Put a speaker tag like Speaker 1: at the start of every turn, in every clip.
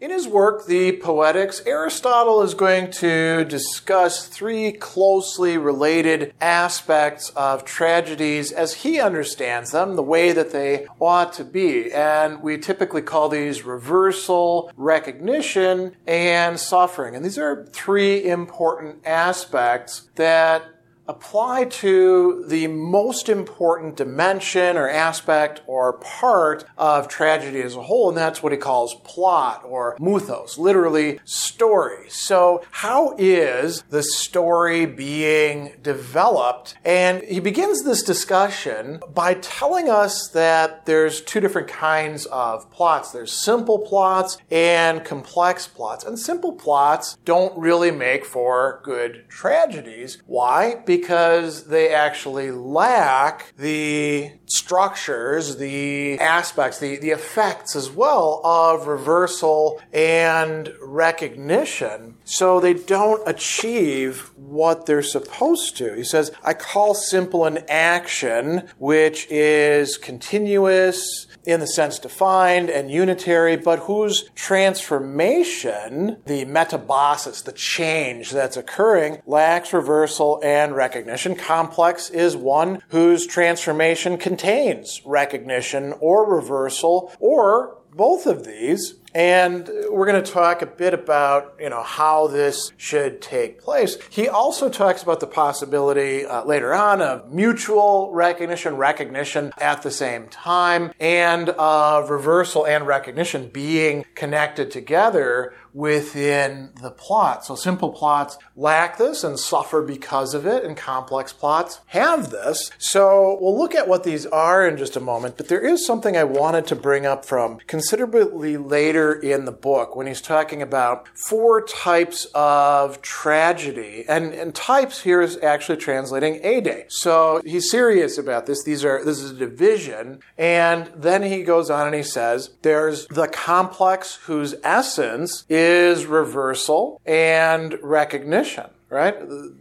Speaker 1: In his work, The Poetics, Aristotle is going to discuss three closely related aspects of tragedies as he understands them, the way that they ought to be. And we typically call these reversal, recognition, and suffering. And these are three important aspects that apply to the most important dimension or aspect or part of tragedy as a whole, and that's what he calls plot or muthos, literally story. So, how is the story being developed? And he begins this discussion by telling us that there's two different kinds of plots. There's simple plots and complex plots. And simple plots don't really make for good tragedies. Why? Because because they actually lack the structures, the aspects, the, the effects as well of reversal and recognition. So they don't achieve what they're supposed to. He says, I call simple an action which is continuous, in the sense defined and unitary, but whose transformation, the metabasis, the change that's occurring, lacks reversal and recognition. Complex is one whose transformation contains recognition or reversal or both of these and we're going to talk a bit about, you know, how this should take place. He also talks about the possibility uh, later on of mutual recognition, recognition at the same time, and of reversal and recognition being connected together within the plot. So simple plots lack this and suffer because of it, and complex plots have this. So we'll look at what these are in just a moment, but there is something I wanted to bring up from considerably later in the book when he's talking about four types of tragedy. And, and types here is actually translating eide. So he's serious about this. These are this is a division. And then he goes on and he says there's the complex whose essence is reversal and recognition right?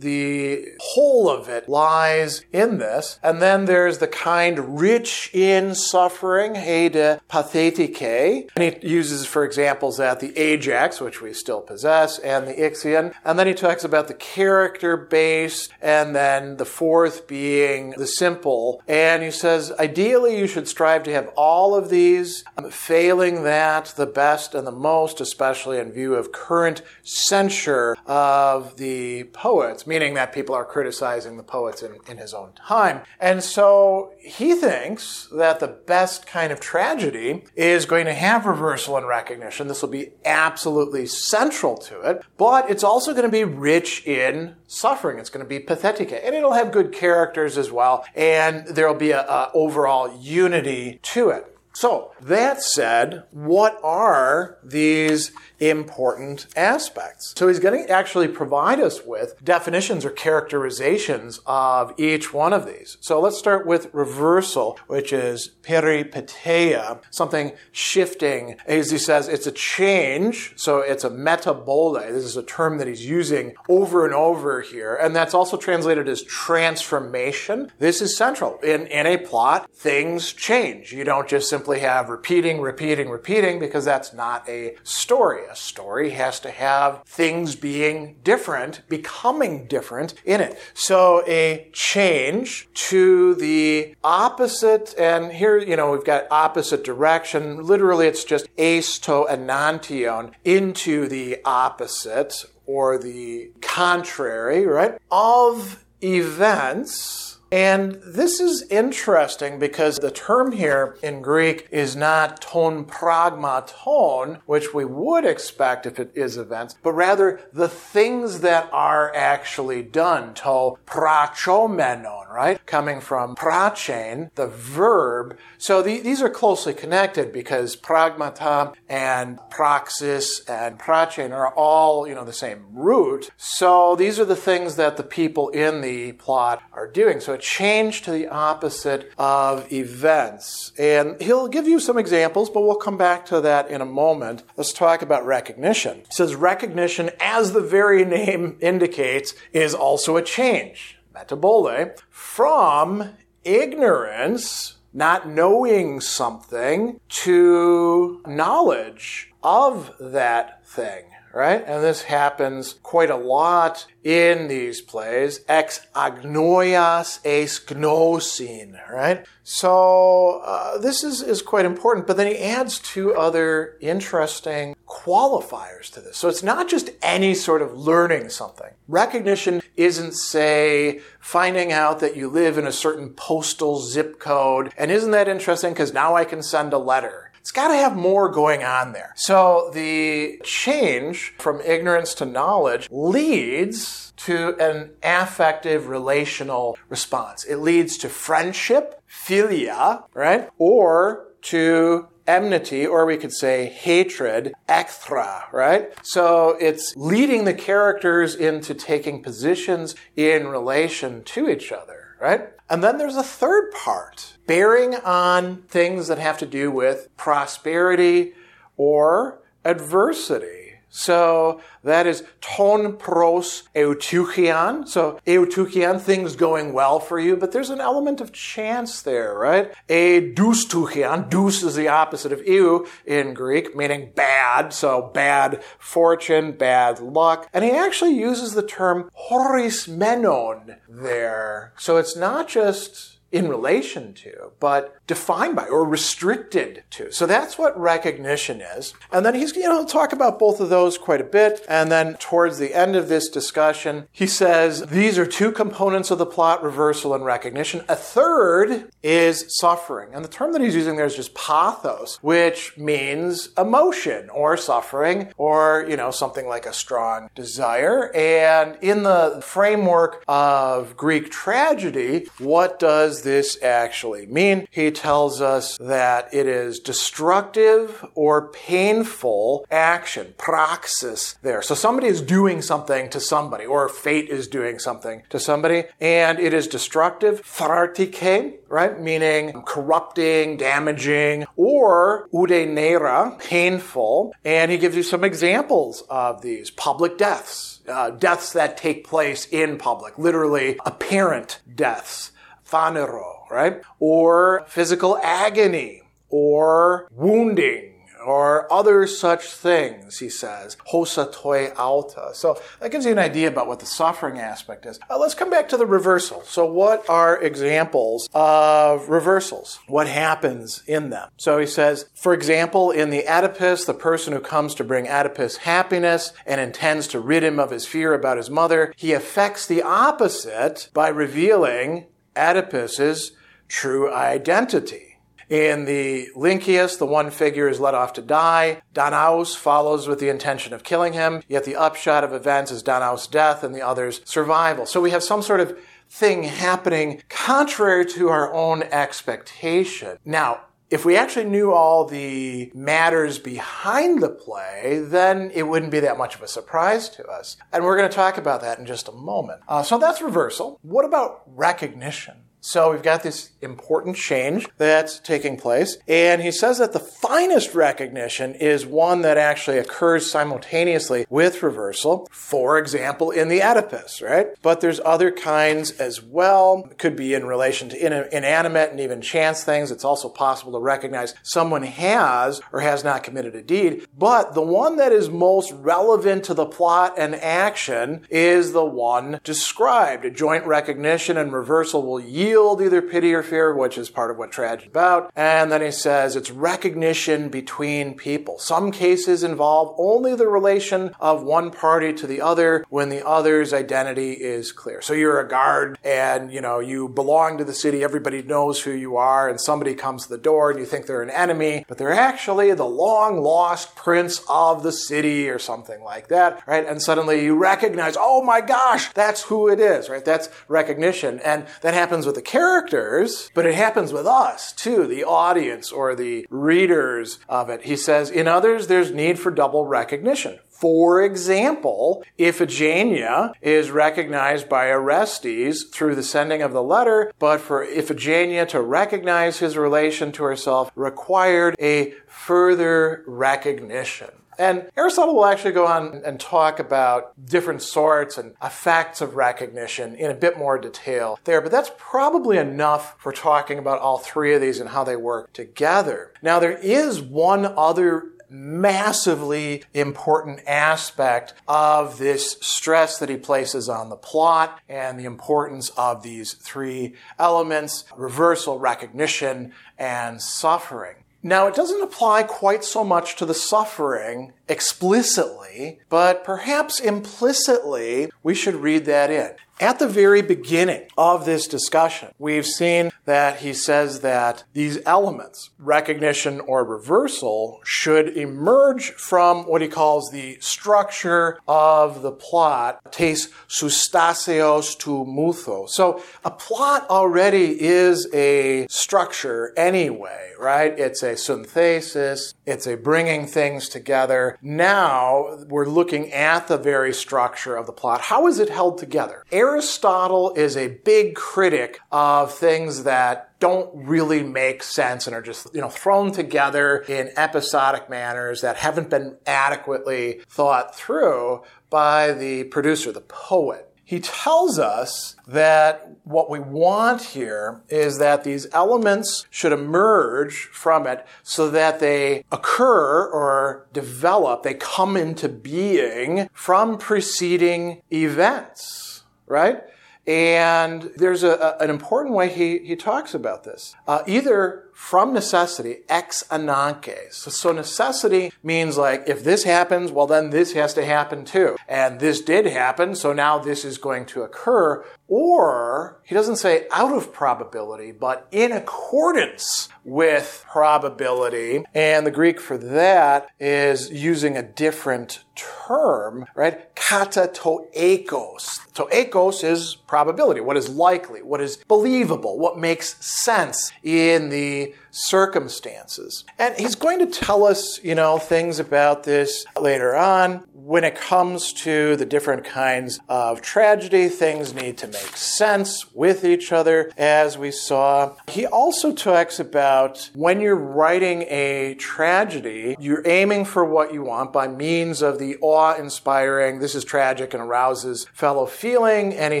Speaker 1: The whole of it lies in this. And then there's the kind rich in suffering, hede pathetike. And he uses for examples that the Ajax, which we still possess, and the Ixion. And then he talks about the character based, and then the fourth being the simple. And he says, ideally, you should strive to have all of these. Um, failing that, the best and the most, especially in view of current censure of the poets, meaning that people are criticizing the poets in, in his own time. And so he thinks that the best kind of tragedy is going to have reversal and recognition. This will be absolutely central to it, but it's also going to be rich in suffering. It's going to be pathetic, and it'll have good characters as well, and there'll be a, a overall unity to it. So, that said, what are these important aspects. So he's going to actually provide us with definitions or characterizations of each one of these. So let's start with reversal, which is peripeteia, something shifting. As he says, it's a change. So it's a metabole. This is a term that he's using over and over here. And that's also translated as transformation. This is central. In, in a plot, things change. You don't just simply have repeating, repeating, repeating because that's not a story a story has to have things being different, becoming different in it. So a change to the opposite, and here, you know, we've got opposite direction. Literally, it's just eis to enantion into the opposite or the contrary, right? Of events and this is interesting because the term here in Greek is not ton pragmaton, which we would expect if it is events, but rather the things that are actually done, to prachomenon, right? Coming from prachein, the verb. So the, these are closely connected because pragmata and praxis and prachein are all, you know, the same root. So these are the things that the people in the plot are doing. So it change to the opposite of events. And he'll give you some examples, but we'll come back to that in a moment. Let's talk about recognition. He says recognition, as the very name indicates, is also a change, metabole, from ignorance, not knowing something, to knowledge of that thing right? And this happens quite a lot in these plays. Ex agnoias eis gnosin, right? So uh, this is, is quite important, but then he adds two other interesting qualifiers to this. So it's not just any sort of learning something. Recognition isn't, say, finding out that you live in a certain postal zip code. And isn't that interesting? Because now I can send a letter it's got to have more going on there. So the change from ignorance to knowledge leads to an affective relational response. It leads to friendship, philia, right? Or to enmity, or we could say hatred, echthra, right? So it's leading the characters into taking positions in relation to each other, right? And then there's a third part, bearing on things that have to do with prosperity or adversity. So that is ton pros eutuchian. So eutuchian, things going well for you, but there's an element of chance there, right? A dustuchian, deus is the opposite of eu in Greek, meaning bad. So bad fortune, bad luck. And he actually uses the term horismenon there. So it's not just in relation to, but defined by or restricted to. So that's what recognition is. And then he's, you know, talk about both of those quite a bit. And then towards the end of this discussion, he says these are two components of the plot, reversal and recognition. A third is suffering. And the term that he's using there is just pathos, which means emotion or suffering or, you know, something like a strong desire. And in the framework of Greek tragedy, what does this actually mean? He tells us that it is destructive or painful action, praxis there. So somebody is doing something to somebody, or fate is doing something to somebody, and it is destructive, phthartike, right? Meaning corrupting, damaging, or odunera, painful. And he gives you some examples of these public deaths. Uh, deaths that take place in public, literally apparent deaths phanero, right? Or physical agony or wounding or other such things, he says. "Hosa Hosatoi alta. So that gives you an idea about what the suffering aspect is. Uh, let's come back to the reversal. So what are examples of reversals? What happens in them? So he says, for example, in the Oedipus, the person who comes to bring Oedipus happiness and intends to rid him of his fear about his mother, he affects the opposite by revealing Oedipus's true identity. In the Lynceus, the one figure is led off to die. Danaus follows with the intention of killing him, yet the upshot of events is Danaus' death and the other's survival. So we have some sort of thing happening contrary to our own expectation. Now, if we actually knew all the matters behind the play, then it wouldn't be that much of a surprise to us. And we're going to talk about that in just a moment. Uh, so that's reversal. What about recognition? So we've got this important change that's taking place. And he says that the finest recognition is one that actually occurs simultaneously with reversal. For example, in the Oedipus, right? But there's other kinds as well. It could be in relation to inanimate and even chance things. It's also possible to recognize someone has or has not committed a deed. But the one that is most relevant to the plot and action is the one described. A joint recognition and reversal will yield yield either pity or fear, which is part of what tragedy is about. And then he says it's recognition between people. Some cases involve only the relation of one party to the other when the other's identity is clear. So you're a guard and, you know, you belong to the city. Everybody knows who you are and somebody comes to the door and you think they're an enemy, but they're actually the long lost prince of the city or something like that, right? And suddenly you recognize, oh my gosh, that's who it is, right? That's recognition. And that happens with the characters, but it happens with us too, the audience or the readers of it. He says, in others, there's need for double recognition. For example, Iphigenia is recognized by Orestes through the sending of the letter, but for Iphigenia to recognize his relation to herself required a further recognition. And Aristotle will actually go on and talk about different sorts and effects of recognition in a bit more detail there, but that's probably enough for talking about all three of these and how they work together. Now, there is one other massively important aspect of this stress that he places on the plot and the importance of these three elements reversal, recognition, and suffering. Now, it doesn't apply quite so much to the suffering explicitly, but perhaps implicitly we should read that in. At the very beginning of this discussion, we've seen that he says that these elements, recognition or reversal, should emerge from what he calls the structure of the plot, tes sustaseos tu mutho. So a plot already is a structure anyway, right? It's a synthesis, it's a bringing things together. Now we're looking at the very structure of the plot. How is it held together? Aristotle is a big critic of things that don't really make sense and are just, you know, thrown together in episodic manners that haven't been adequately thought through by the producer, the poet. He tells us that what we want here is that these elements should emerge from it so that they occur or develop, they come into being from preceding events, right? And there's a, a, an important way he, he talks about this. Uh, either from necessity, ex ananke. So, so, necessity means like, if this happens, well, then this has to happen too. And this did happen, so now this is going to occur. Or, he doesn't say out of probability, but in accordance with probability. And the Greek for that is using a different term, right? Kata to eikos. Toekos is probability, what is likely, what is believable, what makes sense in the way circumstances. And he's going to tell us, you know, things about this later on. When it comes to the different kinds of tragedy, things need to make sense with each other, as we saw. He also talks about when you're writing a tragedy, you're aiming for what you want by means of the awe inspiring, this is tragic and arouses fellow feeling. And he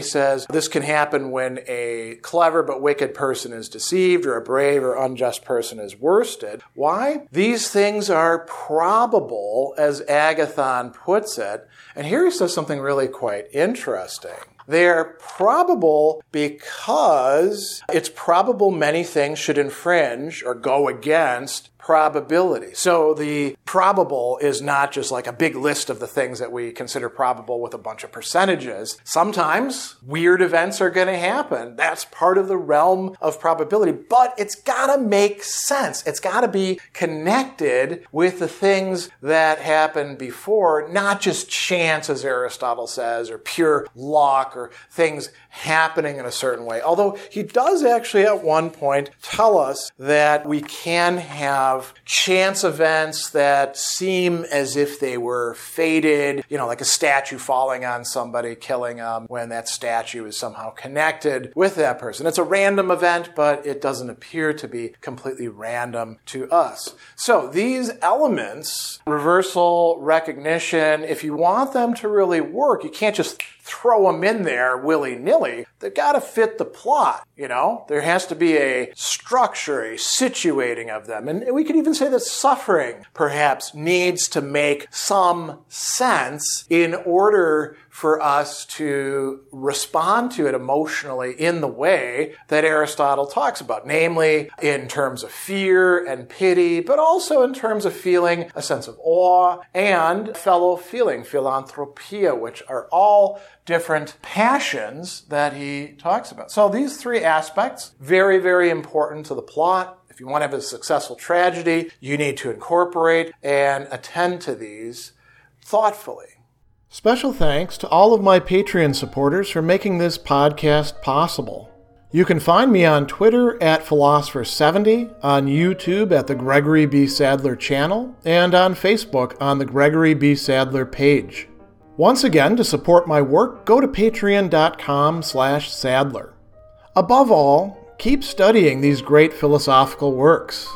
Speaker 1: says this can happen when a clever but wicked person is deceived or a brave or unjust person is worsted. Why? These things are probable, as Agathon puts it. And here he says something really quite interesting. They're probable because it's probable many things should infringe or go against probability. So the probable is not just like a big list of the things that we consider probable with a bunch of percentages. Sometimes weird events are going to happen. That's part of the realm of probability, but it's got to make sense. It's got to be connected with the things that happened before, not just chance, as Aristotle says, or pure luck or things happening in a certain way. Although he does actually at one point tell us that we can have have chance events that seem as if they were fated, you know, like a statue falling on somebody, killing them, when that statue is somehow connected with that person. It's a random event, but it doesn't appear to be completely random to us. So these elements, reversal, recognition, if you want them to really work, you can't just throw them in there willy nilly. They've got to fit the plot, you know? There has to be a structure, a situating of them. And we could even say that suffering perhaps needs to make some sense in order for us to respond to it emotionally in the way that Aristotle talks about, namely in terms of fear and pity, but also in terms of feeling a sense of awe and fellow feeling, philanthropia, which are all different passions that he talks about. So these three aspects, very, very important to the plot. If you want to have a successful tragedy, you need to incorporate and attend to these thoughtfully.
Speaker 2: Special thanks to all of my Patreon supporters for making this podcast possible.
Speaker 1: You can find me on Twitter at Philosopher70, on YouTube at the Gregory B. Sadler channel, and on Facebook on the Gregory B. Sadler page. Once again, to support my work, go to patreon.com slash sadler. Above all, keep studying these great philosophical works.